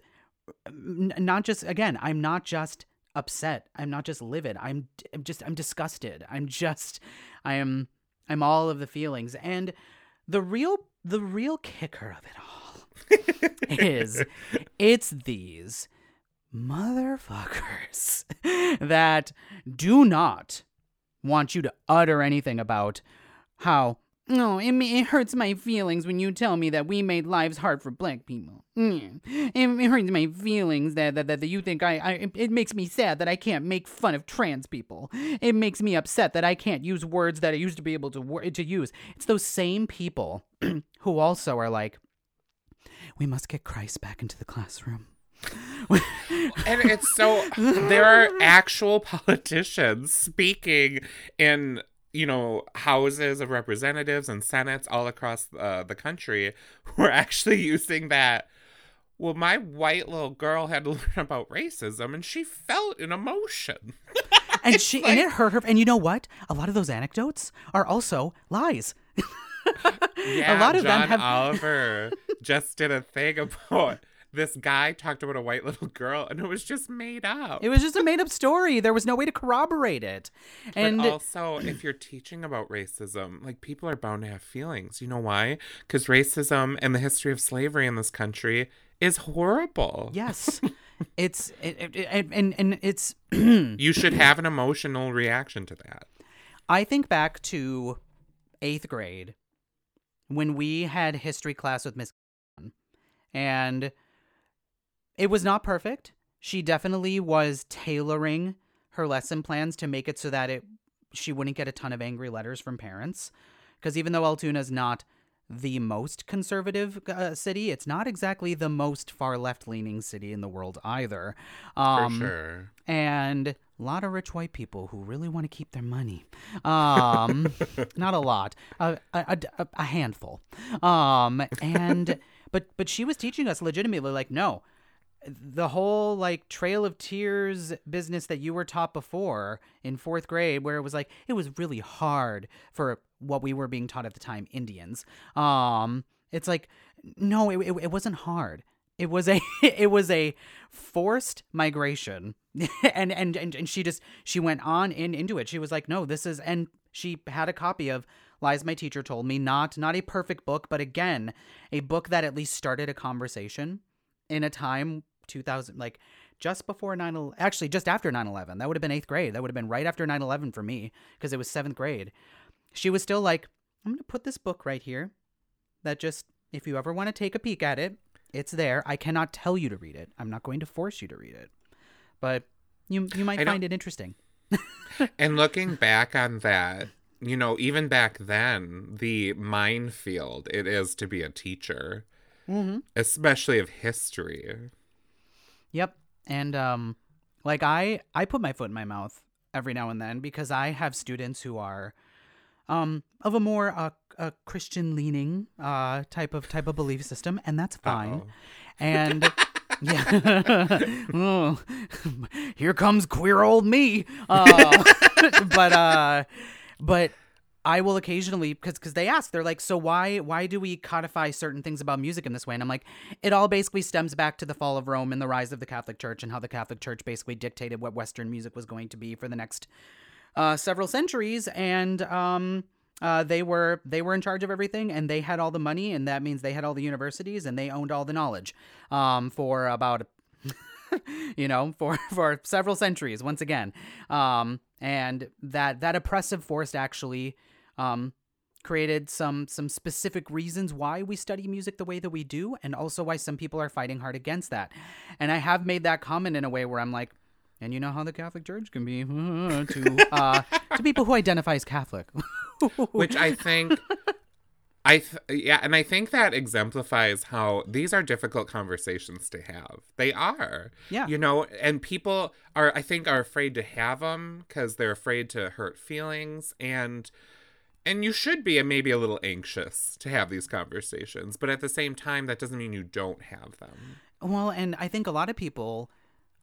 not just again i'm not just upset. I'm not just livid. I'm, I'm just i'm disgusted. I'm just i am i'm all of the feelings. And the real the real kicker of it all is it's these motherfuckers (laughs) that do not want you to utter anything about how no, it, it hurts my feelings when you tell me that we made lives hard for black people. Mm. It, it hurts my feelings that, that, that, that you think I, I. It, it makes me sad that I can't make fun of trans people. It makes me upset that I can't use words that I used to be able to to use. It's those same people (clears throat) who also are like, we must get Christ back into the classroom. (laughs) and it's so there are actual politicians speaking in you know houses of representatives and senates all across uh, the country (laughs) were actually using that well my white little girl had to (laughs) learn about racism and she felt an emotion (laughs) and she and it hurt her. And you know what? A lot of those anecdotes are also lies. yeah, a lot of John them have. oliver just did a thing about this guy talked about a white (laughs) little girl and it was just made up It was just a made up story. There was no way to corroborate it. And but also, if you're teaching about racism, like people are bound to have feelings. You know why? Because racism and the history of slavery in this country is horrible. yes, (laughs) it's it, it, it- and and it's. (clears throat) You should have an emotional reaction to that. I think back to eighth grade when we had history class with Miss, and it was not perfect. She definitely was tailoring her lesson plans to make it so that it she wouldn't get a ton of angry letters from parents. Because even though Altoona is not the most conservative uh, city, it's not exactly the most far left leaning city in the world either. For Um, sure. and a lot of rich white people who really want to keep their money. Um, (laughs) not a lot, a, a, a, a handful. Um, and (laughs) but but she was teaching us legitimately, like, no, the whole like Trail of Tears business that you were taught before in fourth grade, where it was like it was really hard for what we were being taught at the time, Indians. Um, it's like no, it, it, it wasn't hard. It was a (laughs) it was a forced migration, (laughs) and, and and and she just she went on in into it. She was like, no, this is and she had a copy of lies my teacher told me not not a perfect book but again a book that at least started a conversation in a time 2000 like just before 9 actually just after 9-11 that would have been eighth grade. That would have been right after 9-11 for me because it was seventh grade. She was still like i'm gonna put this book right here that just if you ever want to take a peek at it it's there. I cannot tell you to read it. I'm not going to force you to read it. But you you might I don't- find it interesting. (laughs) And looking back on that, you know, even back then, the minefield it is to be a teacher, mm-hmm. especially of history. Yep. And um like I I put my foot in my mouth every now and then because I have students who are um of a more uh, a Christian leaning uh type of type of belief system, and that's fine. Uh-oh. And (laughs) yeah, (laughs) Oh, here comes queer old me. Uh, (laughs) but uh, but I will occasionally because because they ask they're like so why why do we codify certain things about music in this way? And I'm like it all basically stems back to the fall of Rome and the rise of the Catholic Church and how the Catholic Church basically dictated what Western music was going to be for the next uh, several centuries. And um uh, they were they were in charge of everything and they had all the money and that means they had all the universities and they owned all the knowledge um for about (laughs) you know for (laughs) for several centuries once again. Um and that that oppressive force actually um created some some specific reasons why we study music the way that we do and also why some people are fighting hard against that and i have made that comment in a way where i'm like and you know how the catholic church can be to uh to people who identify as catholic (laughs) which I think I th- yeah, and I think that exemplifies how these are difficult conversations to have. They are. Yeah. You know, and people are I think are afraid to have them cuz they're afraid to hurt feelings and and you should be maybe a little anxious to have these conversations, but at the same time that doesn't mean you don't have them. Well, and I think a lot of people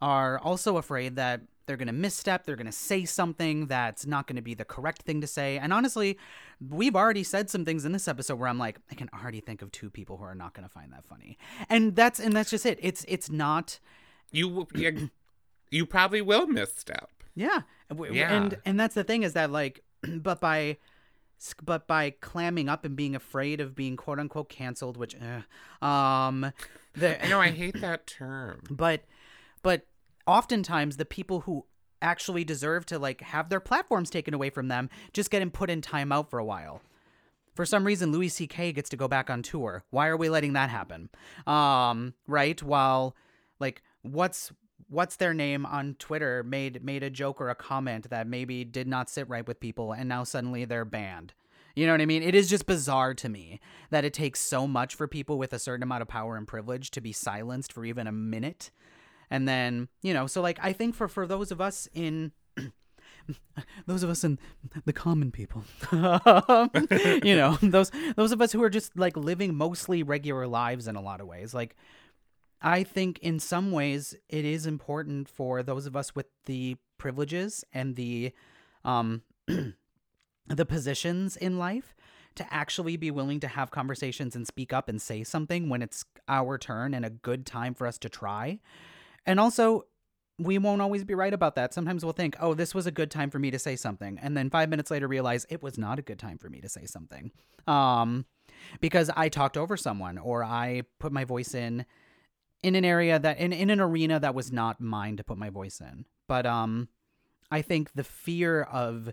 are also afraid that they're going to misstep, they're going to say something that's not going to be the correct thing to say. And honestly, we've already said some things in this episode where I'm like, I can already think of two people who are not going to find that funny. And that's and that's just it. It's it's not You you, you probably will misstep. yeah. Yeah. And and that's the thing is that like (clears throat) but by but by clamming up and being afraid of being quote unquote canceled, which uh, um the I know I hate that term. (laughs) but but oftentimes the people who actually deserve to like have their platforms taken away from them just get put in timeout for a while. For some reason louis ck gets to go back on tour. Why are we letting that happen? Um right? While like what's what's their name on twitter made made a joke or a comment that maybe did not sit right with people and now suddenly they're banned you know what I mean? It is just bizarre to me that it takes so much for people with a certain amount of power and privilege to be silenced for even a minute and then you know so like i think for for those of us in (clears throat) those of us in the common people (laughs) you know (laughs) those those of us who are just like living mostly regular lives in a lot of ways like i think in some ways it is important for those of us with the privileges and the um (clears throat) the positions in life to actually be willing to have conversations and speak up and say something when it's our turn and a good time for us to try and also, we won't always be right about that. Sometimes we'll think, oh, this was a good time for me to say something. And then five minutes later realize it was not a good time for me to say something. Um, because I talked over someone or I put my voice in in an area that in, in an arena that was not mine to put my voice in. But um I think the fear of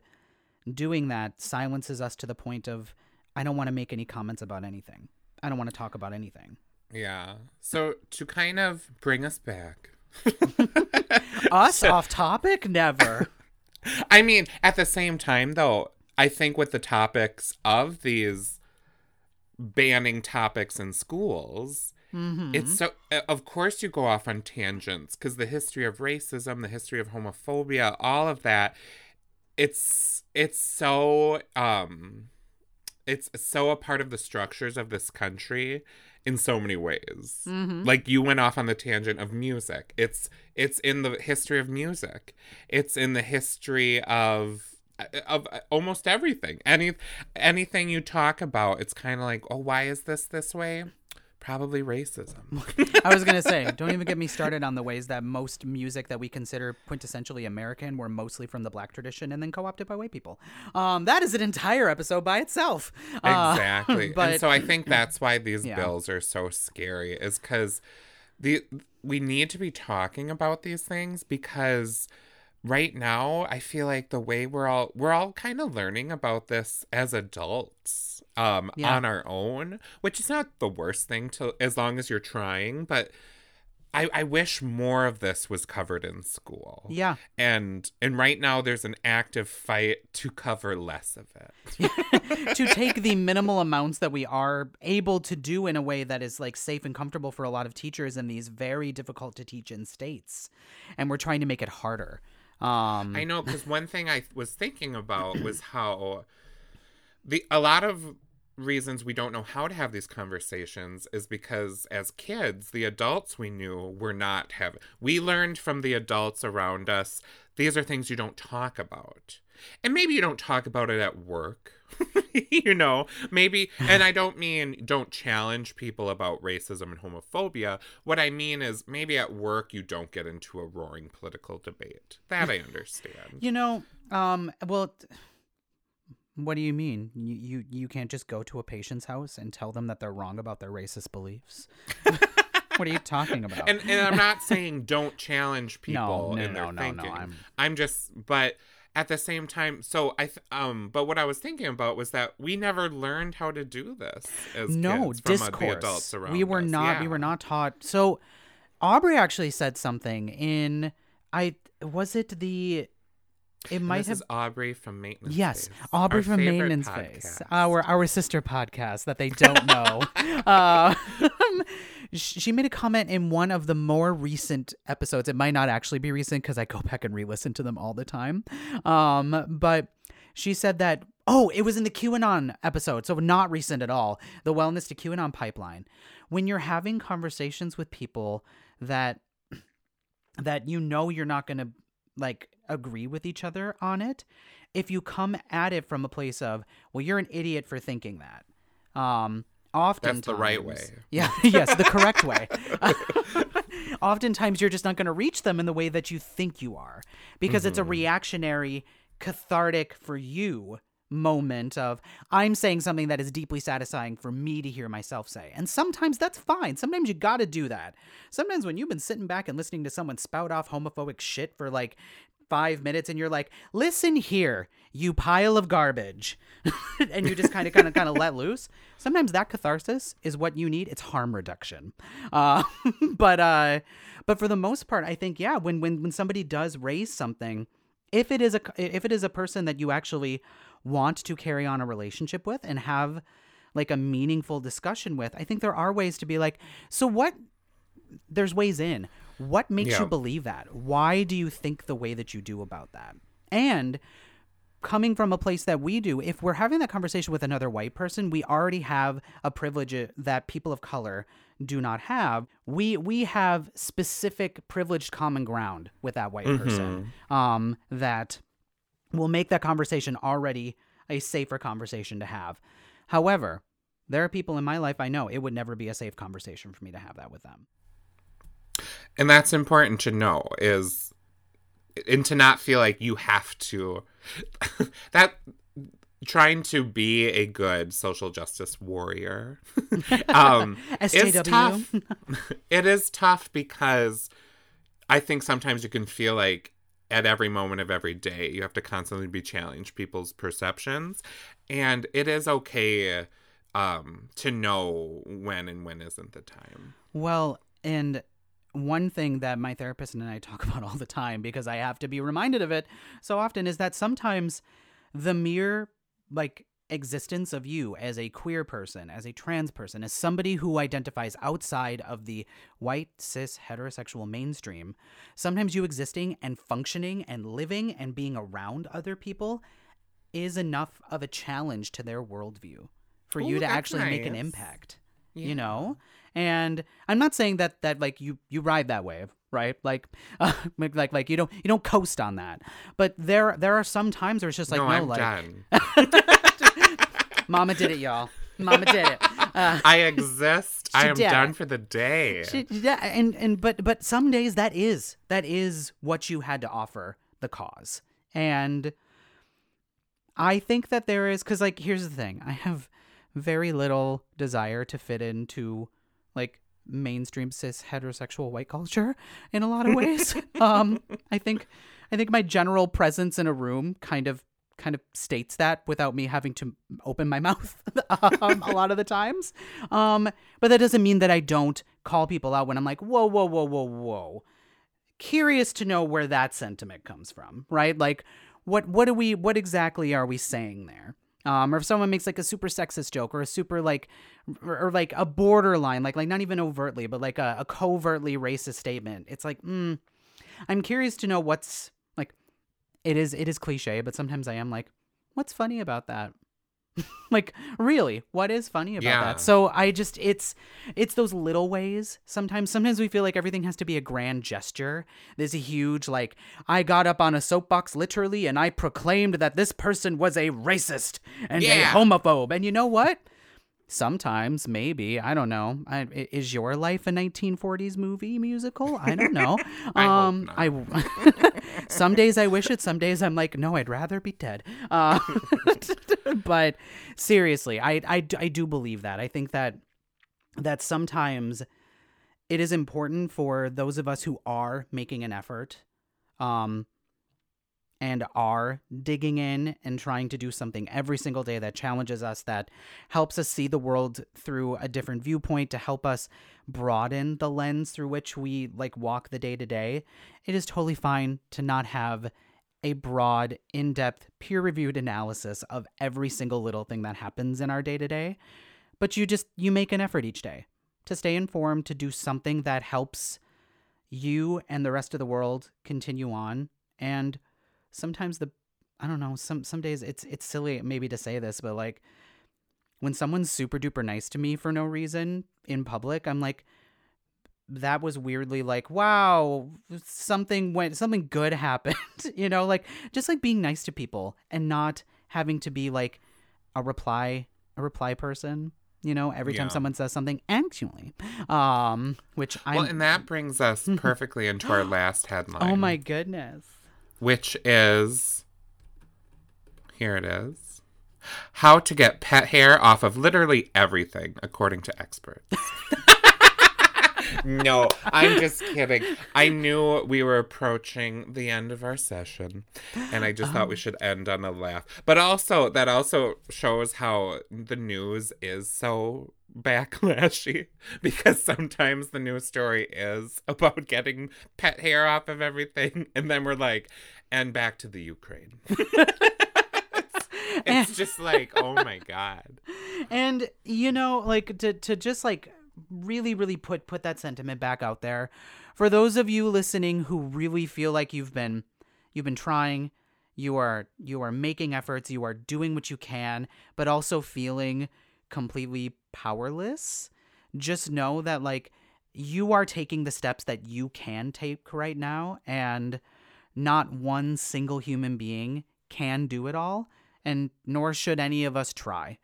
doing that silences us to the point of I don't want to make any comments about anything. I don't want to talk about anything. Yeah. So to kind of bring us back. (laughs) Us off topic? Never. (laughs) I mean, at the same time though, I think with the topics of these banning topics in schools, Mm-hmm. it's so uh, of course you go off on tangents because the history of racism, the history of homophobia, all of that, it's it's so um it's so a part of the structures of this country in so many ways. Mm-hmm. Like you went off on the tangent of music. It's it's in the history of music. It's in the history of of almost everything. Any anything you talk about, it's kind of like, "Oh, why is this this way?" Probably racism. (laughs) I was gonna say, don't even get me started on the ways that most music that we consider quintessentially American were mostly from the black tradition and then co-opted by white people. Um, that is an entire episode by itself. Uh, exactly. (laughs) but and so I think that's why these Yeah. bills are so scary is cuz the we need to be talking about these things because right now I feel like the way we're all we're all kind of learning about this as adults um Yeah. on our own, which is not the worst thing to as long as you're trying, but I, I wish more of this was covered in school. yeah, And and right now there's an active fight to cover less of it. (laughs) to take the minimal amounts that we are able to do in a way that is like safe and comfortable for a lot of teachers in these very difficult to teach in states, and we're trying to make it harder. Um, I know because one thing I was thinking about was how the a lot of reasons we don't know how to have these conversations is because as kids the adults we knew were not having we learned from the adults around us these are things you don't talk about. And maybe you don't talk about it at work (laughs) you know maybe and i don't mean don't challenge people about racism and homophobia. What i mean is maybe at work you don't get into a roaring political debate. That i (laughs) understand. You know, um, well, what do you mean? You, you you can't just go to a patient's house and tell them that they're wrong about their racist beliefs. what are you talking about? and and I'm not saying don't challenge (laughs) people no, in their no, no, no, thinking. I'm- I'm just, but at the same time, so I th- um, but what I was thinking about was that we never learned how to do this as no kids from uh, discourse. the adults around. we were us. not. We were not taught. So, Aubrey actually said something in. I was it the. It And might this have is Aubrey from Maintenance. Yes, Phase, Aubrey from Maintenance podcast. our our sister podcast that they don't know. (laughs) uh, (laughs) she made a comment in one of the more recent episodes. It might not actually be recent because I go back and re-listen to them all the time. Um, but she said that oh, it was in the QAnon episode, so not recent at all. The wellness to QAnon pipeline. When you're having conversations with people that that you know you're not going to like agree with each other on it if you come at it from a place of well you're an idiot for thinking that um oftentimes the right way. (laughs) yeah yes the correct way (laughs) oftentimes you're just not going to reach them in the way that you think you are because it's a Mm-hmm. reactionary cathartic for you moment of I'm saying something that is deeply satisfying for me to hear myself say. And sometimes that's fine. Sometimes you got to do that. Sometimes when you've been sitting back and listening to someone spout off homophobic shit for like 5 minutes and you're like, "Listen here, you pile of garbage." (laughs) and you just kind of kind of kind of let loose. Sometimes that catharsis is what you need. It's harm reduction. Uh (laughs) but uh but for the most part, I think yeah, when when when somebody does raise something if it is a if it is a person that you actually want to carry on a relationship with and have like a meaningful discussion with i think there are ways to be like so what there's ways in what makes Yeah. you believe that? Why do you think the way that you do about that? And coming from a place that we do if we're having that conversation with another white person we already have a privilege that people of color do not have. We we have specific privileged common ground with that white person um that will make that conversation already a safer conversation to have. However there are people in my life i know it would never be a safe conversation for me to have that with them and that's important to know is and to not feel like you have to (laughs) that trying to be a good social justice warrior (laughs) um is tough. (laughs) It is tough because i think sometimes you can feel like at every moment of every day you have to constantly be challenged people's perceptions and it is okay um to know when and when isn't the time. Well, and one thing that my therapist and I (laughs) talk about all the time because I have to be reminded of it so often is that sometimes the mere like existence of you as a queer person, as a trans person, as somebody who identifies outside of the white cis heterosexual mainstream, sometimes you existing and functioning and living and being around other people is enough of a challenge to their worldview for you to actually make an nice. impact you know and i'm not saying that that like you you ride that wave right? Like (laughs) uh, like like you don't you don't coast on that. But there there are some times where it's just like no, no, i'm like done. (laughs) Mama did it y'all. Mama did it. Uh, I exist. (laughs) I am did. done for the day. she- yeah, and and but but some days that is that is what you had to offer the cause. And i think that there is because like here's the thing. I have very little desire to fit into like mainstream cis heterosexual white culture in a lot of ways (laughs) um i think i think my general presence in a room kind of kind of states that without me having to open my (laughs) mouth um, a lot of the times um but that doesn't mean that i don't call people out when i'm like whoa whoa whoa whoa whoa curious to know where that sentiment comes from, right? Like, what what do we what exactly are we saying there? Um, or if someone makes like a super sexist joke or a super like or, or like a borderline, like like not even overtly, but like a, a covertly racist statement, it's like, mm, I'm curious to know what's like. It is it is cliche, but sometimes I am like, what's funny about that? (laughs) like really what is funny about Yeah. that so i just it's it's those little ways sometimes. Sometimes we feel like everything has to be a grand gesture. There's a huge like i got up on a soapbox literally and i proclaimed that this person was a racist and a homophobe. And you know what sometimes maybe i don't know. I, i- is your life a 1940s movie musical? I don't know. (laughs) I um i (laughs) some days i wish it some days i'm like no i'd rather be dead. Uh, (laughs) but seriously I I do believe that. I think that that sometimes it is important for those of us who are making an effort um and are digging in and trying to do something every single day that challenges us that helps us see the world through a different viewpoint to help us broaden the lens through which we like walk the day to day it is totally fine to not have a broad in-depth peer-reviewed analysis of every single little thing that happens in our day to day. But you just you make an effort each day to stay informed to do something that helps you and the rest of the world continue on and sometimes the i don't know some some days it's it's silly maybe to say this but like when someone's super duper nice to me for no reason in public i'm like that was weirdly like wow something went something good (laughs) happened (laughs) you know like just like being nice to people and not having to be like a reply a reply person you know every time someone says something actually um which i Well, and that brings us (laughs) perfectly into our last headline. oh my goodness Which is here it is. How to get pet hair off of literally everything, according to experts. (laughs) no, I'm just kidding. I knew we were approaching the end of our session, and I just thought we should end on a laugh. But also, that also shows how the news is so backlashy (laughs) because sometimes the news story is (laughs) about getting pet hair off of everything, and then we're like, and back to the Ukraine. it's, (laughs) it's just like, oh my god. and you know like to to just like really really put put that sentiment back out there for those of you listening who really feel like you've been you've been trying you are you are making efforts you are doing what you can but also feeling completely powerless just know that like you are taking the steps that you can take right now and not one single human being can do it all and nor should any of us try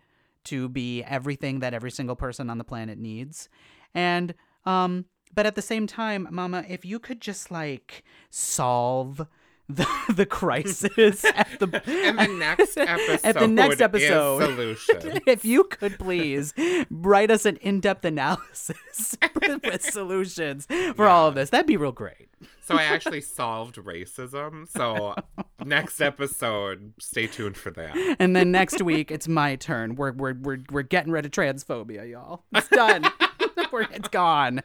to be everything that every single person on the planet needs. And um but at the same time, mama, if you could just like solve (laughs) the the crisis at the (laughs) the next episode (laughs) at the next episode solution. if you could please write us an in-depth analysis with solutions for all of this, that'd be real great. So I actually solved racism. So next episode, stay tuned for that. And then next week it's my turn. We're we're we're we're getting rid of transphobia, y'all. It's done. It's gone.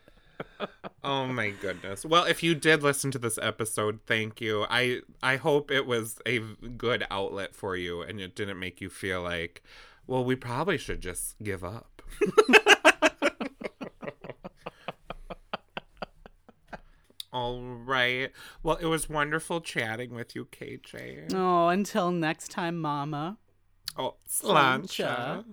Oh my goodness. Well, if you did listen to this episode, thank you. I I hope it was a good outlet for you and it didn't make you feel like, well, we probably should just give up. (laughs) All right. Well, it was wonderful chatting with you, KJ. Oh, until next time, Mama. Oh, Slancha. slancha.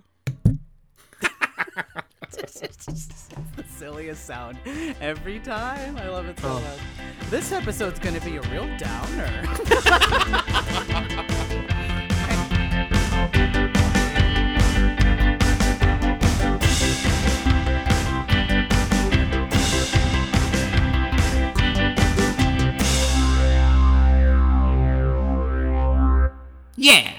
(laughs) the silliest sound every time. I love it so oh. much. This episode's going to be a real downer. (laughs) Yeah.